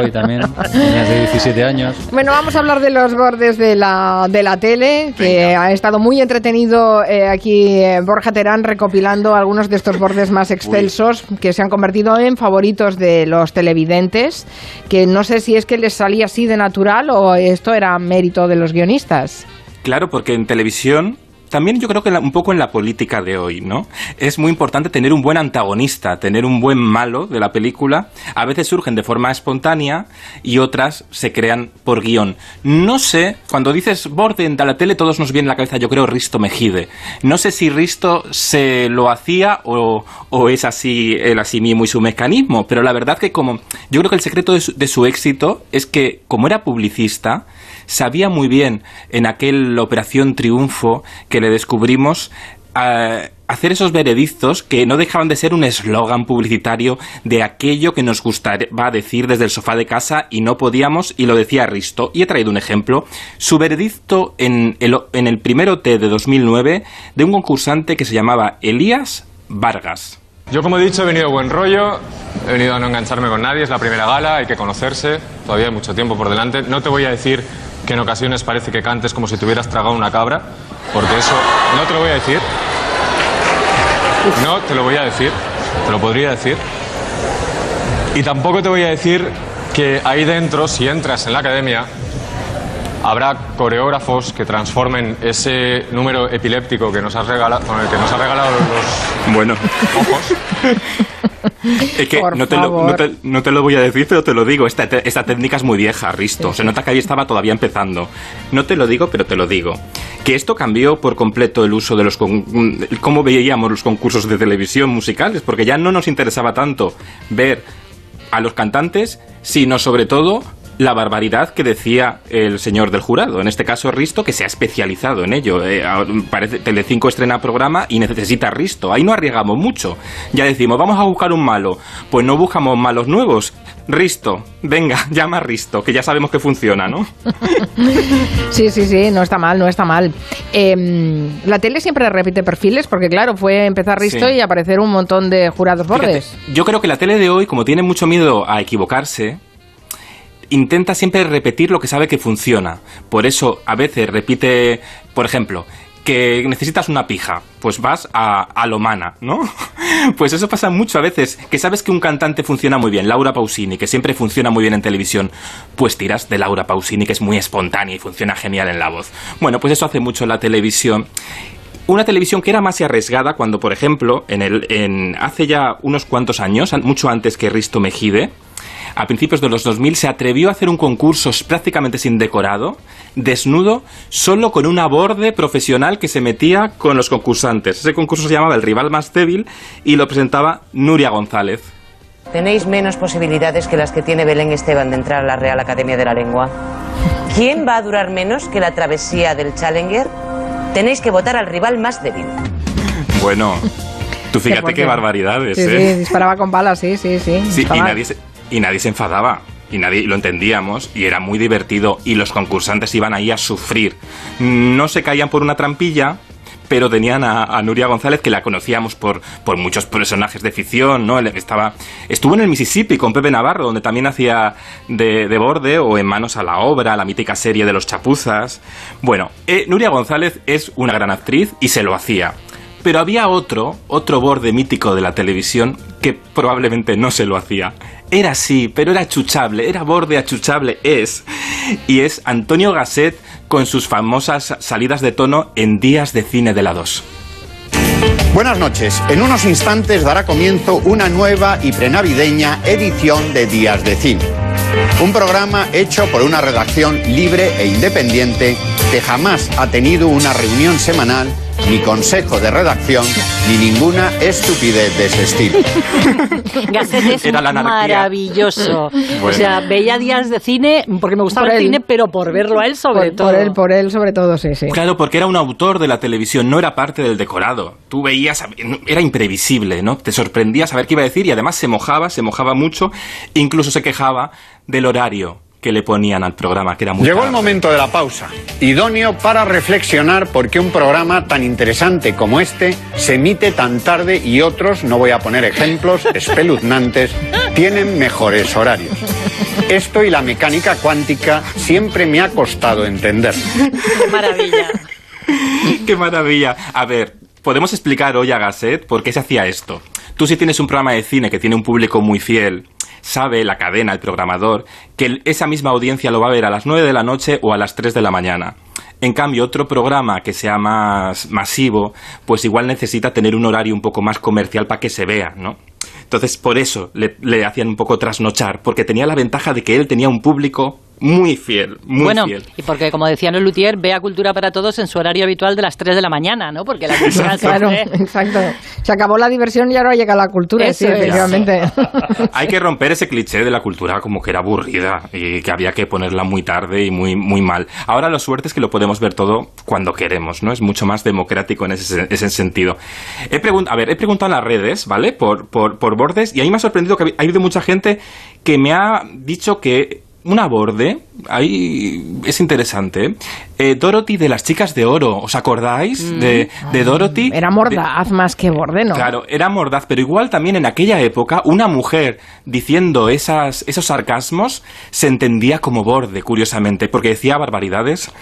Hoy también, de 17 años. Bueno, vamos a hablar de los bordes de la, de la tele, que ha estado muy entretenido eh, aquí eh, Borja Terán recopilando algunos de estos bordes más excelsos que se han convertido en favoritos de los televidentes, que no sé si es que les salía así de natural o esto era mérito de los guionistas. Claro, porque en televisión también yo creo que un poco en la política de hoy, ¿no? Es muy importante tener un buen antagonista, tener un buen malo de la película. A veces surgen de forma espontánea y otras se crean por guion. No sé, cuando dices Borden de la tele, todos nos viene la cabeza, yo creo, Risto Mejide. No sé si Risto se lo hacía o, es así, el así mismo y su mecanismo, pero la verdad que como, yo creo que el secreto de su éxito es que como era publicista, sabía muy bien en aquel Operación Triunfo que le descubrimos eh, hacer esos veredictos que no dejaban de ser un eslogan publicitario de aquello que nos gustaba decir desde el sofá de casa y no podíamos, y lo decía Risto. Y he traído un ejemplo. Su veredicto en el, en el primer OT de 2009 de un concursante que se llamaba Elías Vargas. Yo, como he dicho, he venido buen rollo, he venido a no engancharme con nadie, es la primera gala, hay que conocerse, todavía hay mucho tiempo por delante. No te voy a decir que en ocasiones parece que cantes como si te hubieras tragado una cabra, porque eso no te lo voy a decir. No te lo voy a decir, te lo podría decir. Y tampoco te voy a decir que ahí dentro, si entras en la academia, habrá coreógrafos que transformen ese número epiléptico que nos has regalado, con el que nos ha regalado los bueno. ojos Es que no te, lo, no, te, lo, voy a decir, pero te lo digo. Esta, esta técnica es muy vieja, Risto. Se nota que ahí estaba todavía empezando. No te lo digo, pero te lo digo. Que esto cambió por completo el uso de los... cómo veíamos los concursos de televisión musicales, porque ya no nos interesaba tanto ver a los cantantes, sino sobre todo la barbaridad que decía el señor del jurado, en este caso Risto, que se ha especializado en ello. Eh, parece Telecinco estrena programa y necesita Risto. Ahí no arriesgamos mucho. Ya decimos, vamos a buscar un malo. Pues no buscamos malos nuevos. Risto, venga, llama a Risto, que ya sabemos que funciona, ¿no? sí, sí, sí, no está mal, no está mal. Em, la tele siempre repite perfiles, porque claro, fue empezar Risto y aparecer un montón de jurados bordes. yo creo que la tele de hoy, como tiene mucho miedo a equivocarse, intenta siempre repetir lo que sabe que funciona. Por eso a veces repite, por ejemplo, que necesitas una pija, pues vas a, a ¿no? Pues eso pasa mucho a veces, que sabes que un cantante funciona muy bien, Laura Pausini, que siempre funciona muy bien en televisión, pues tiras de Laura Pausini, que es muy espontánea y funciona genial en la voz. Bueno, pues eso hace mucho la televisión. Una televisión que era más arriesgada cuando, por ejemplo, en el, en, hace ya unos cuantos años, mucho antes que Risto Mejide, a principios de los 2000 se atrevió a hacer un concurso prácticamente sin decorado, desnudo, solo con una borde profesional que se metía con los concursantes. Ese concurso se llamaba El rival más débil y lo presentaba Nuria González. Tenéis menos posibilidades que las que tiene Belén Esteban de entrar a la Real Academia de la Lengua. ¿Quién va a durar menos que la travesía del Challenger? Tenéis que votar al rival más débil. Bueno, tú fíjate qué, barbaridades, sí, ¿eh? Sí, disparaba con balas, sí, sí, sí. Sí, y nadie, se, y nadie se enfadaba y nadie lo entendíamos y era muy divertido y los concursantes iban ahí a sufrir. No se caían por una trampilla, pero tenían a, Nuria González que la conocíamos por, por muchos personajes de ficción, ¿no? Estaba, estuvo en el Mississippi con Pepe Navarro, donde también hacía de, de borde, o en Manos a la Obra, la mítica serie de los chapuzas. Bueno, eh, Nuria González es una gran actriz y se lo hacía. Pero había otro, otro borde mítico de la televisión que probablemente no se lo hacía. Era así, pero era achuchable, era borde achuchable, es. Y es Antonio Gasset con sus famosas salidas de tono en Días de Cine de la 2. Buenas noches. En unos instantes dará comienzo una nueva y prenavideña edición de Días de Cine. Un programa hecho por una redacción libre e independiente que jamás ha tenido una reunión semanal ni consejo de redacción, ni ninguna estupidez de ese estilo. Gasset es maravilloso. O sea, veía días de cine porque me gustaba el cine, pero por verlo a él sobre todo. Por él, por él sobre todo, sí, sí. Claro, porque era un autor de la televisión, no era parte del decorado. Tú veías, era imprevisible, ¿no? Te sorprendía saber qué iba a decir y además se mojaba, se mojaba mucho, incluso se quejaba del horario que le ponían al programa, que era muy Llegó el momento de la pausa, idóneo para reflexionar por qué un programa tan interesante como este se emite tan tarde y otros, no voy a poner ejemplos espeluznantes, tienen mejores horarios. Esto y la mecánica cuántica siempre me ha costado entender. Qué maravilla. ¡Qué maravilla! A ver, podemos explicar hoy a Gasset por qué se hacía esto. Tú si tienes un programa de cine que tiene un público muy fiel, sabe la cadena, el programador, que esa misma audiencia lo va a ver a las 9 de la noche o a las 3 de la mañana. En cambio, otro programa que sea más masivo, pues igual necesita tener un horario un poco más comercial para que se vea, ¿no? Entonces, por eso le, le hacían un poco trasnochar, porque tenía la ventaja de que él tenía un público muy fiel, muy bueno, fiel. y porque como decía el Lutier, vea Cultura para Todos en su horario habitual de las 3 de la mañana, ¿no? Porque la cultura Claro, siempre- exacto. Se acabó la diversión y ahora llega la cultura, Eso sí, es. efectivamente. Hay que romper ese cliché de la cultura como que era aburrida y que había que ponerla muy tarde y muy, muy mal. Ahora la suerte es que lo podemos ver todo cuando queremos, ¿no? Es mucho más democrático en ese, ese sentido. He a ver, he preguntado en las redes, ¿vale? Por, por, por bordes y a mí me ha sorprendido que ha habido mucha gente que me ha dicho que una borde, ahí es interesante, ¿eh? Eh, Dorothy de las chicas de oro, ¿os acordáis de, de Dorothy? Era De- mordaz más que borde, ¿no? Claro, era mordaz, pero igual también en aquella época una mujer diciendo esas, esos sarcasmos se entendía como borde, curiosamente, porque decía barbaridades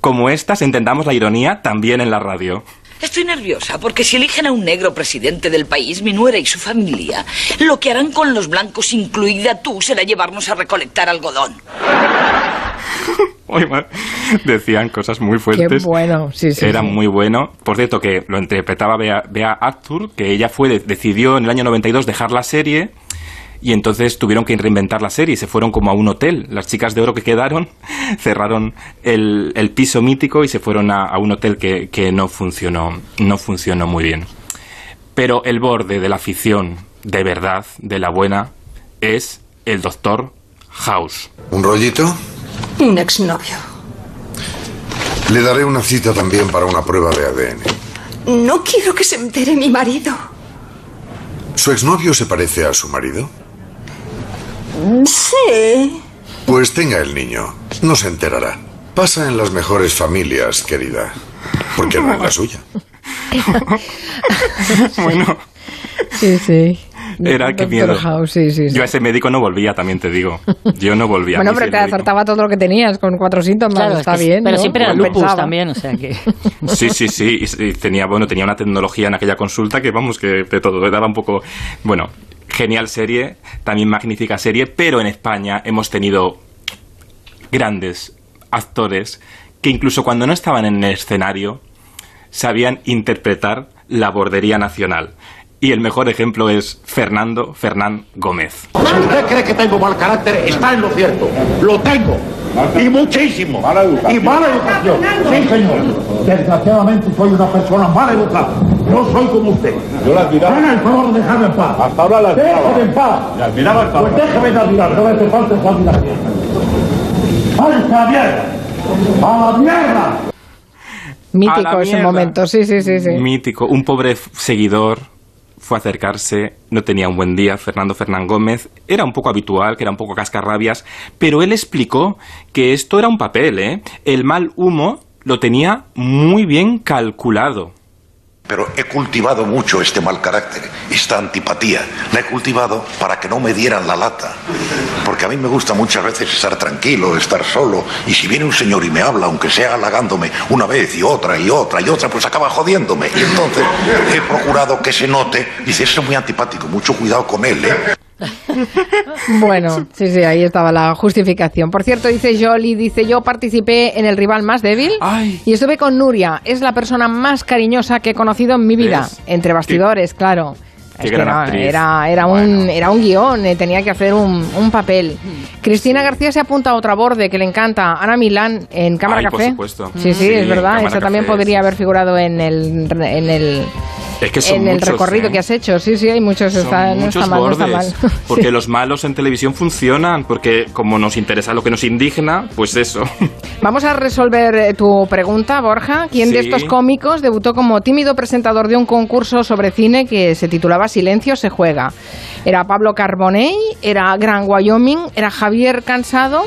como estas, entendamos la ironía también en la radio. Estoy nerviosa porque si eligen a un negro presidente del país, mi nuera y su familia, lo que harán con los blancos, incluida tú, será llevarnos a recolectar algodón. Uy, ma- Decían cosas muy Qué fuertes. bueno, sí, sí. Era sí. muy bueno. Por cierto, que lo interpretaba Bea, Bea Arthur, que ella fue, decidió en el año 92 dejar la serie y entonces tuvieron que reinventar la serie y se fueron como a un hotel. Las chicas de oro que quedaron cerraron el, el piso mítico y se fueron a, a un hotel que, que no funcionó, no funcionó muy bien. Pero el borde de la ficción, de verdad, de la buena, es el Doctor House. ¿Un rollito? Un exnovio. Le daré una cita también para una prueba de ADN. No quiero que se entere mi marido. ¿Su exnovio se parece a su marido? Sí. Pues tenga el niño. No se enterará. Pasa en las mejores familias, querida. Porque no en la suya. bueno, Sí, sí. Era, qué Doctor miedo. House, sí, sí, sí. yo a ese médico no volvía, también te digo. Yo no volvía. Bueno, pero te médico. acertaba todo lo que tenías con cuatro síntomas, Claro, es está que- bien. pero ¿no? siempre era Compensaba. lupus también, o sea que... Sí, sí, sí. y- y tenía, bueno, tenía una tecnología en aquella consulta que, vamos, que de todo. Daba un poco. Bueno, genial serie, también magnífica serie, pero en España hemos tenido grandes actores que incluso cuando no estaban en el escenario sabían interpretar la bordería nacional. Y el mejor ejemplo es Fernando Fernán Gómez. Si usted cree que tengo mal carácter, está en lo cierto. Lo tengo. Y muchísimo. Y mala educación. Sí, señor. Desgraciadamente soy una persona mal educada. No soy como usted. Yo la admiraba. Haga el favor de dejarme en paz. Hasta ahora la admiraba. Déjame en paz. La admiraba hasta Pues déjeme de admirar. No me hace falta su admiración. ¡Váyase a la mierda! ¡A la mierda! Mítico ese mierda. momento, sí, sí, sí. sí. Mítico. Un pobre seguidor fue a acercarse, no tenía un buen día, Fernando Fernán Gómez. Era un poco habitual, que era un poco cascarrabias, pero él explicó que esto era un papel, ¿eh? El mal humo lo tenía muy bien calculado. Pero he cultivado mucho este mal carácter, esta antipatía. La he cultivado para que no me dieran la lata. Porque a mí me gusta muchas veces estar tranquilo, estar solo. Y si viene un señor y me habla, aunque sea halagándome una vez y otra y otra y otra, pues acaba jodiéndome. Y entonces he procurado que se note. Dice, eso es muy antipático, mucho cuidado con él, ¿eh? Bueno, sí, sí, ahí estaba la justificación. Por cierto, dice Jolie, dice yo participé en el rival más débil Ay. y estuve con Nuria. Es la persona más cariñosa que he conocido en mi vida. ¿Ves? Entre bastidores, claro. qué Es que gran no, actriz. era, era, un, era un guion, eh, tenía que hacer un, un papel. Cristina García se apunta a otra borde que le encanta. Ana Milán en Cámara Ay, por Café. supuesto. Sí, sí, Sí, es verdad. Esa también podría haber figurado en el, en el, Es que son en el recorrido ¿eh? que has hecho. Sí, sí, hay muchos. Son Está, no muchos está mal, no está mal. bordes, Porque los malos en televisión funcionan, porque como nos interesa lo que nos indigna, pues eso. Vamos a resolver eh, tu pregunta, Borja. ¿Quién de estos cómicos debutó como tímido presentador de un concurso sobre cine que se titulaba Silencio se juega? ¿Era Pablo Carbonell? ¿Era Gran Wyoming? ¿Era Javier Cansado?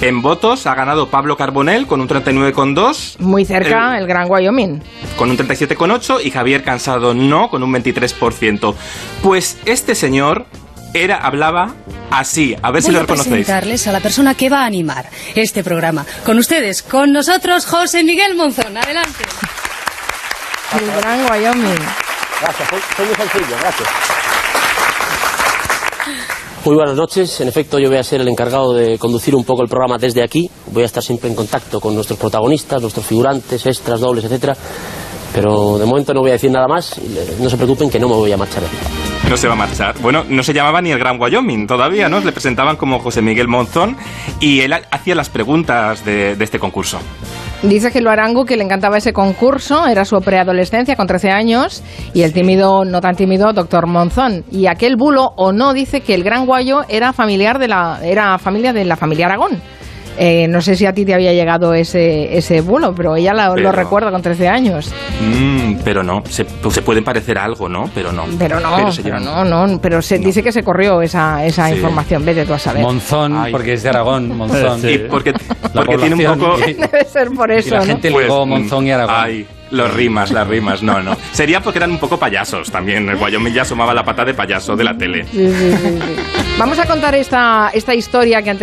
En votos ha ganado Pablo Carbonell con un 39,2. Muy cerca el, Gran Wyoming. Con un 37,8 y Javier Cansado no, con un 23%. Pues este señor era, hablaba así. A ver si lo reconocéis. presentarles a la persona que va a animar este programa. Con ustedes, con nosotros, José Miguel Monzón. Adelante. El Gran Wyoming. Gracias, soy muy sencillo, gracias. Muy buenas noches. En efecto, yo voy a ser el encargado de conducir un poco el programa desde aquí. Voy a estar siempre en contacto con nuestros protagonistas, nuestros figurantes, extras, dobles, etcétera. Pero de momento no voy a decir nada más. No se preocupen que no me voy a marchar. No se va a marchar. Bueno, no se llamaba ni el Gran Wyoming todavía, ¿no? Le presentaban como José Miguel Monzón y él hacía las preguntas de, de este concurso. Dice que lo arango que le encantaba ese concurso, era su preadolescencia con 13 años y el tímido, no tan tímido, doctor Monzón. Y aquel bulo o no dice que el Gran Guayo era familiar de la, era familia de la familia Aragón. Eh, no sé si a ti te había llegado ese, ese bulo, pero ella lo recuerda con 13 años. Mm, pero no, se, pues se pueden parecer algo, ¿no? Pero no. Pero no, pero, no, no, pero se dice que se corrió esa, esa información, vete tú a saber. Monzón, porque es de Aragón, Monzón. Sí, porque, porque tiene un poco... Debe ser por eso, y la gente pues, ligó Monzón y Aragón. Ay. Los rimas, las rimas, no, no. Sería porque eran un poco payasos también. El Wyoming ya asomaba la pata de payaso de la tele. Sí, sí, sí, Vamos a contar esta, esta historia que antes